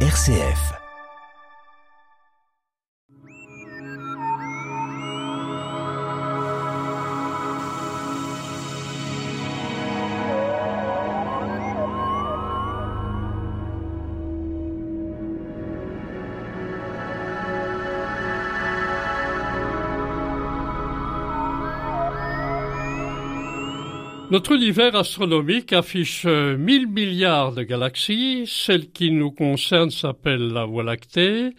RCF. Notre univers astronomique affiche 1000 euh, milliards de galaxies. Celle qui nous concerne s'appelle la Voie lactée.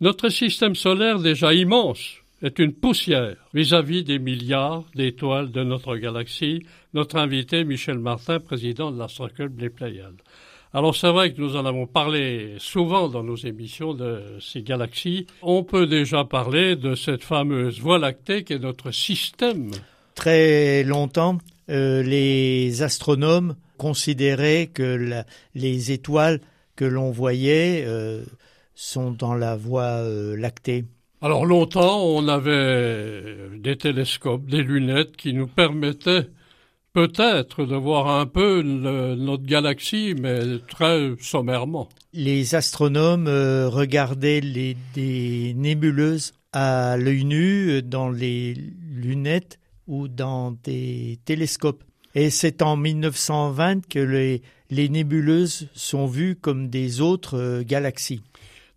Notre système solaire, déjà immense, est une poussière vis-à-vis des milliards d'étoiles de notre galaxie. Notre invité, Michel Martin, président de l'Astroclub des Pléiades. Alors c'est vrai que nous en avons parlé souvent dans nos émissions de ces galaxies. On peut déjà parler de cette fameuse Voie lactée qui est notre système. Très longtemps, euh, les astronomes considéraient que les étoiles que l'on voyait euh, sont dans la voie euh, lactée. Alors longtemps, on avait des télescopes, des lunettes qui nous permettaient peut-être de voir un peu notre galaxie, mais très sommairement. Les astronomes regardaient les, des nébuleuses à l'œil nu dans les lunettes ou dans des télescopes. Et c'est en 1920 que les, les, nébuleuses sont vues comme des autres euh, galaxies.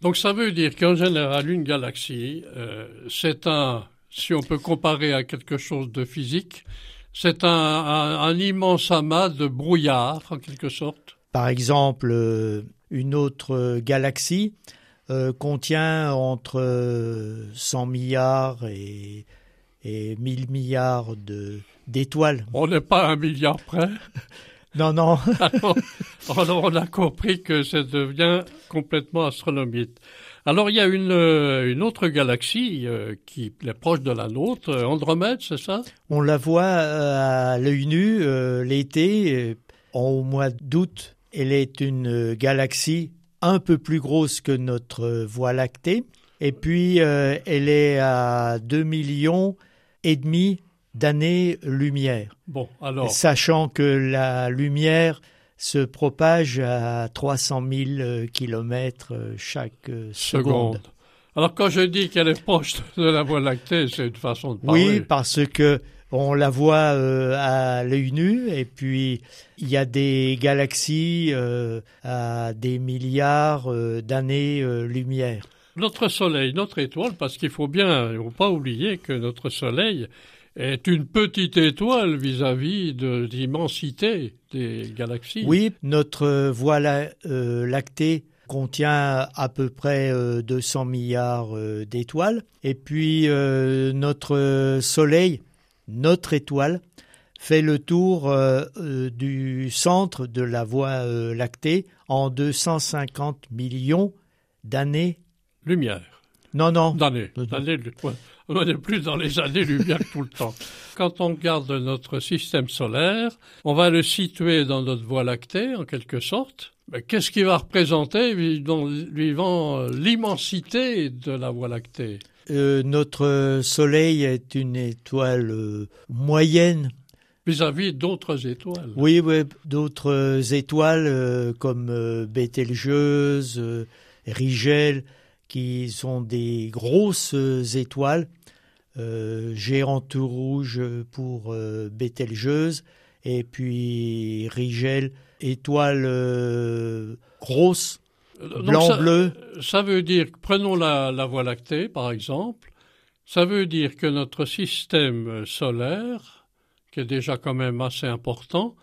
Donc ça veut dire qu'en général, une galaxie, euh, c'est un, si on peut comparer à quelque chose de physique, c'est un, un, immense amas de brouillard, en quelque sorte. Par exemple, euh, une autre galaxie contient entre 100 milliards et et 1000 milliards d'étoiles. On n'est pas un milliard près. non, non. alors, on a compris que ça devient complètement astronomique. Alors il y a une, euh, une autre galaxie euh, qui est proche de la nôtre, Andromède, c'est ça? On la voit euh, à l'œil nu l'été, au mois d'août. Elle est une galaxie un peu plus grosse que notre Voie lactée. Et puis, elle est à 2 millions et demi d'années-lumière. Bon, alors. Sachant que la lumière se propage à 300 000 kilomètres chaque seconde. Alors quand je dis qu'elle est proche de la Voie lactée, c'est une façon de parler. Oui, parce que on la voit euh, à l'œil nu et puis il y a des galaxies euh, à des milliards euh, d'années-lumière notre Soleil, notre étoile, parce qu'il faut bien, faut pas oublier que notre Soleil est une petite étoile vis-à-vis de l'immensité des galaxies. Oui, notre Voie euh, lactée contient à peu près 200 euh, milliards euh, d'étoiles. Et puis notre Soleil, notre étoile, fait le tour du centre de la Voie lactée en 250 millions d'années lumière. Non, non. D'années. On est plus dans les années-lumière tout le temps. Quand on regarde notre système solaire, on va le situer dans notre Voie lactée, en quelque sorte. Qu'est-ce qui va représenter, vivant l'immensité de la Voie lactée? Euh, Notre Soleil est une étoile euh, moyenne vis-à-vis d'autres étoiles. Oui, oui d'autres étoiles euh, comme Bételgeuse, Rigel, qui sont des grosses étoiles, euh, géante rouge pour euh, Bételgeuse, et puis Rigel, étoile euh, grosse, blanc-bleu. Ça, veut dire, prenons la, la Voie lactée par exemple, ça veut dire que notre système solaire, qui est déjà quand même assez important,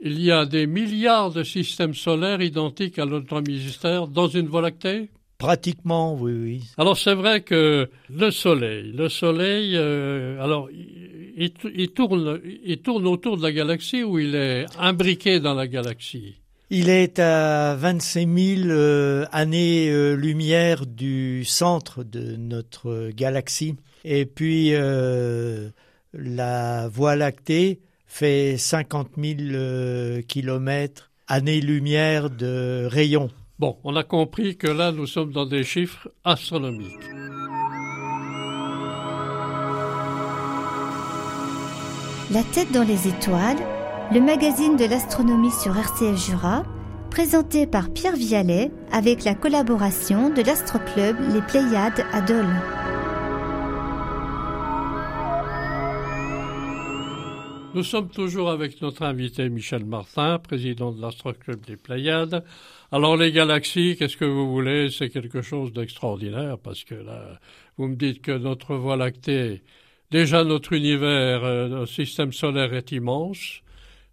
il y a des milliards de systèmes solaires identiques à notre mystère dans une Voie lactée? Pratiquement, oui, oui. Alors c'est vrai que le Soleil, le Soleil, euh, alors il, tourne, il tourne autour de la galaxie ou il est imbriqué dans la galaxie? Il est à 25 000 euh, années-lumière du centre de notre galaxie. Et puis la Voie lactée fait 50 000 kilomètres années-lumière de rayon. Bon, on a compris que là, nous sommes dans des chiffres astronomiques. La tête dans les étoiles, le magazine de l'astronomie sur RCF Jura, présenté par Pierre Vialet avec la collaboration de l'Astroclub Les Pléiades à Dole. Nous sommes toujours avec notre invité Michel Martin, président de l'Astroclub des Pléiades. Alors les galaxies, qu'est-ce que vous voulez? C'est quelque chose d'extraordinaire parce que là, vous me dites que notre Voie lactée, déjà notre univers, euh, notre système solaire est immense.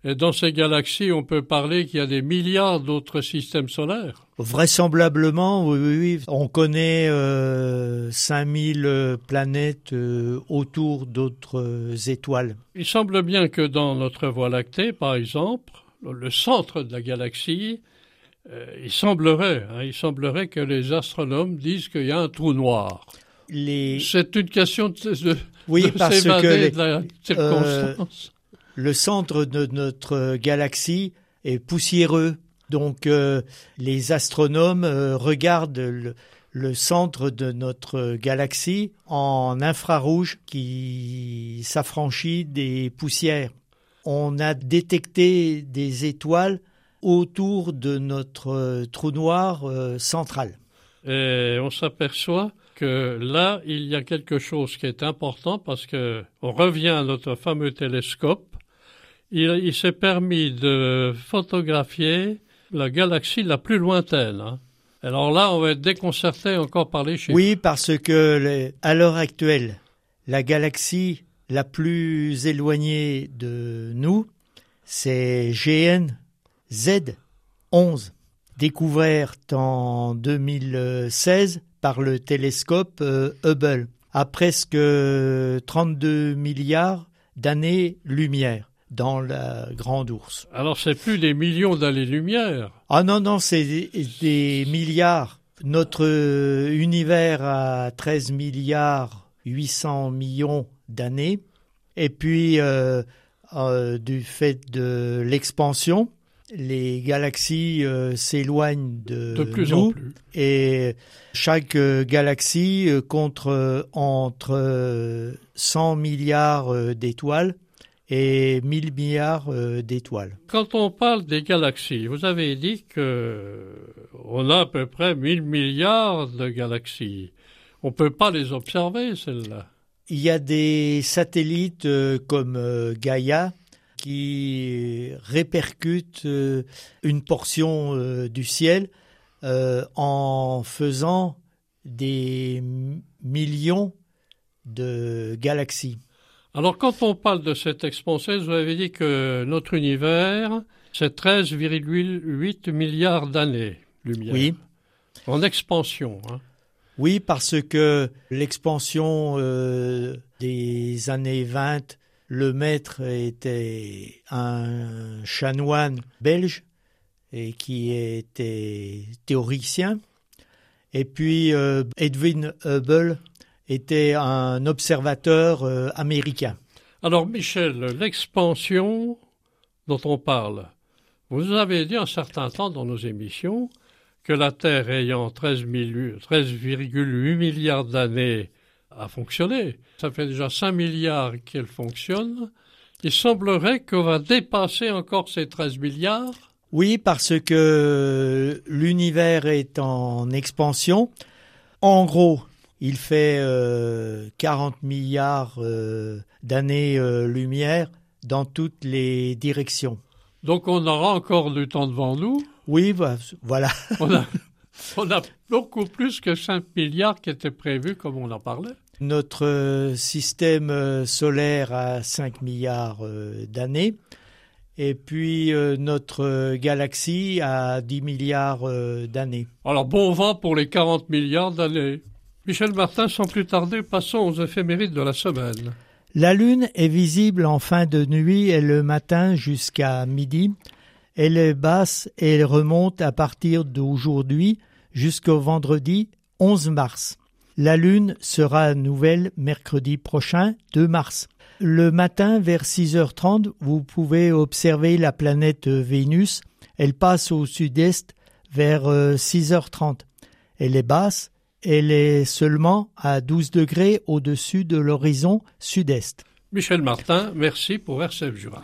Et dans ces galaxies, on peut parler qu'il y a des milliards d'autres systèmes solaires. Vraisemblablement, oui, oui, oui. On connaît euh, 5000 euh, planètes euh, autour d'autres euh, étoiles. Il semble bien que dans notre Voie lactée, par exemple, le centre de la galaxie, euh, il semblerait, hein, il semblerait que les astronomes disent qu'il y a un trou noir. Les... C'est une question de, de, oui, de parce que les- de la circonstance. Le centre de notre galaxie est poussiéreux. Donc euh, les astronomes euh, regardent le, centre de notre galaxie en infrarouge qui s'affranchit des poussières. On a détecté des étoiles autour de notre euh, trou noir central. Et on s'aperçoit que là, il y a quelque chose qui est important parce que on revient à notre fameux télescope. Il, il s'est permis de photographier la galaxie la plus lointaine. hein. Alors là, on va être déconcerté encore par les chiffres. Oui, parce que les- à l'heure actuelle, la galaxie la plus éloignée de nous, c'est GN Z11, découverte en 2016 par le télescope euh, Hubble, à presque 32 milliards d'années-lumière dans la Grande Ourse. Alors c'est plus des millions d'années-lumière. Ah non, non, c'est des, des milliards. Notre univers a 13 milliards 800 millions d'années. Et puis, euh, euh, du fait de l'expansion, les galaxies euh, s'éloignent de, De plus nous. en plus. Et chaque galaxie compte entre euh, 100 milliards d'étoiles et 1000 milliards euh, d'étoiles. Quand on parle des galaxies, vous avez dit que on a à peu près 1000 milliards de galaxies. On peut pas les observer, celles-là. Il y a des satellites euh, comme euh, Gaïa qui répercutent euh, une portion euh, du ciel euh, en faisant des millions de galaxies. Alors, quand on parle de cette expansion, vous avez dit que notre univers, c'est 13,8 milliards d'années-lumière. Oui. En expansion. Hein. Oui, parce que l'expansion euh, des années 20, le maître était un chanoine belge et qui était théoricien. Et puis euh, Edwin Hubble était un observateur euh, américain. Alors, Michel, l'expansion dont on parle, vous avez dit un certain temps dans nos émissions que la Terre ayant 13 000 13,8 milliards d'années a fonctionné. Ça fait déjà 5 milliards qu'elle fonctionne. Il semblerait qu'on va dépasser encore ces 13 milliards. Oui, parce que l'univers est en expansion. En gros, il fait euh, 40 milliards euh, d'années-lumière dans toutes les directions. Donc on aura encore du temps devant nous. Oui, vo- voilà. On a, on a beaucoup plus que 5 milliards qui étaient prévus comme on en parlait. Notre euh, système euh, solaire a 5 milliards euh, d'années. Et puis euh, notre euh, galaxie a 10 milliards euh, d'années. Alors bon vent pour les 40 milliards d'années. Michel Martin, sans plus tarder, passons aux éphémérides de la semaine. La Lune est visible en fin de nuit et le matin jusqu'à midi. Elle est basse et elle remonte à partir d'aujourd'hui jusqu'au vendredi 11 mars. La Lune sera nouvelle mercredi prochain, 2 mars. Le matin, vers 6h30, vous pouvez observer la planète Vénus. Elle passe au sud-est vers euh, 6h30. Elle est basse, elle est seulement à 12 degrés au-dessus de l'horizon sud-est. Michel Martin, merci pour RCF Jura.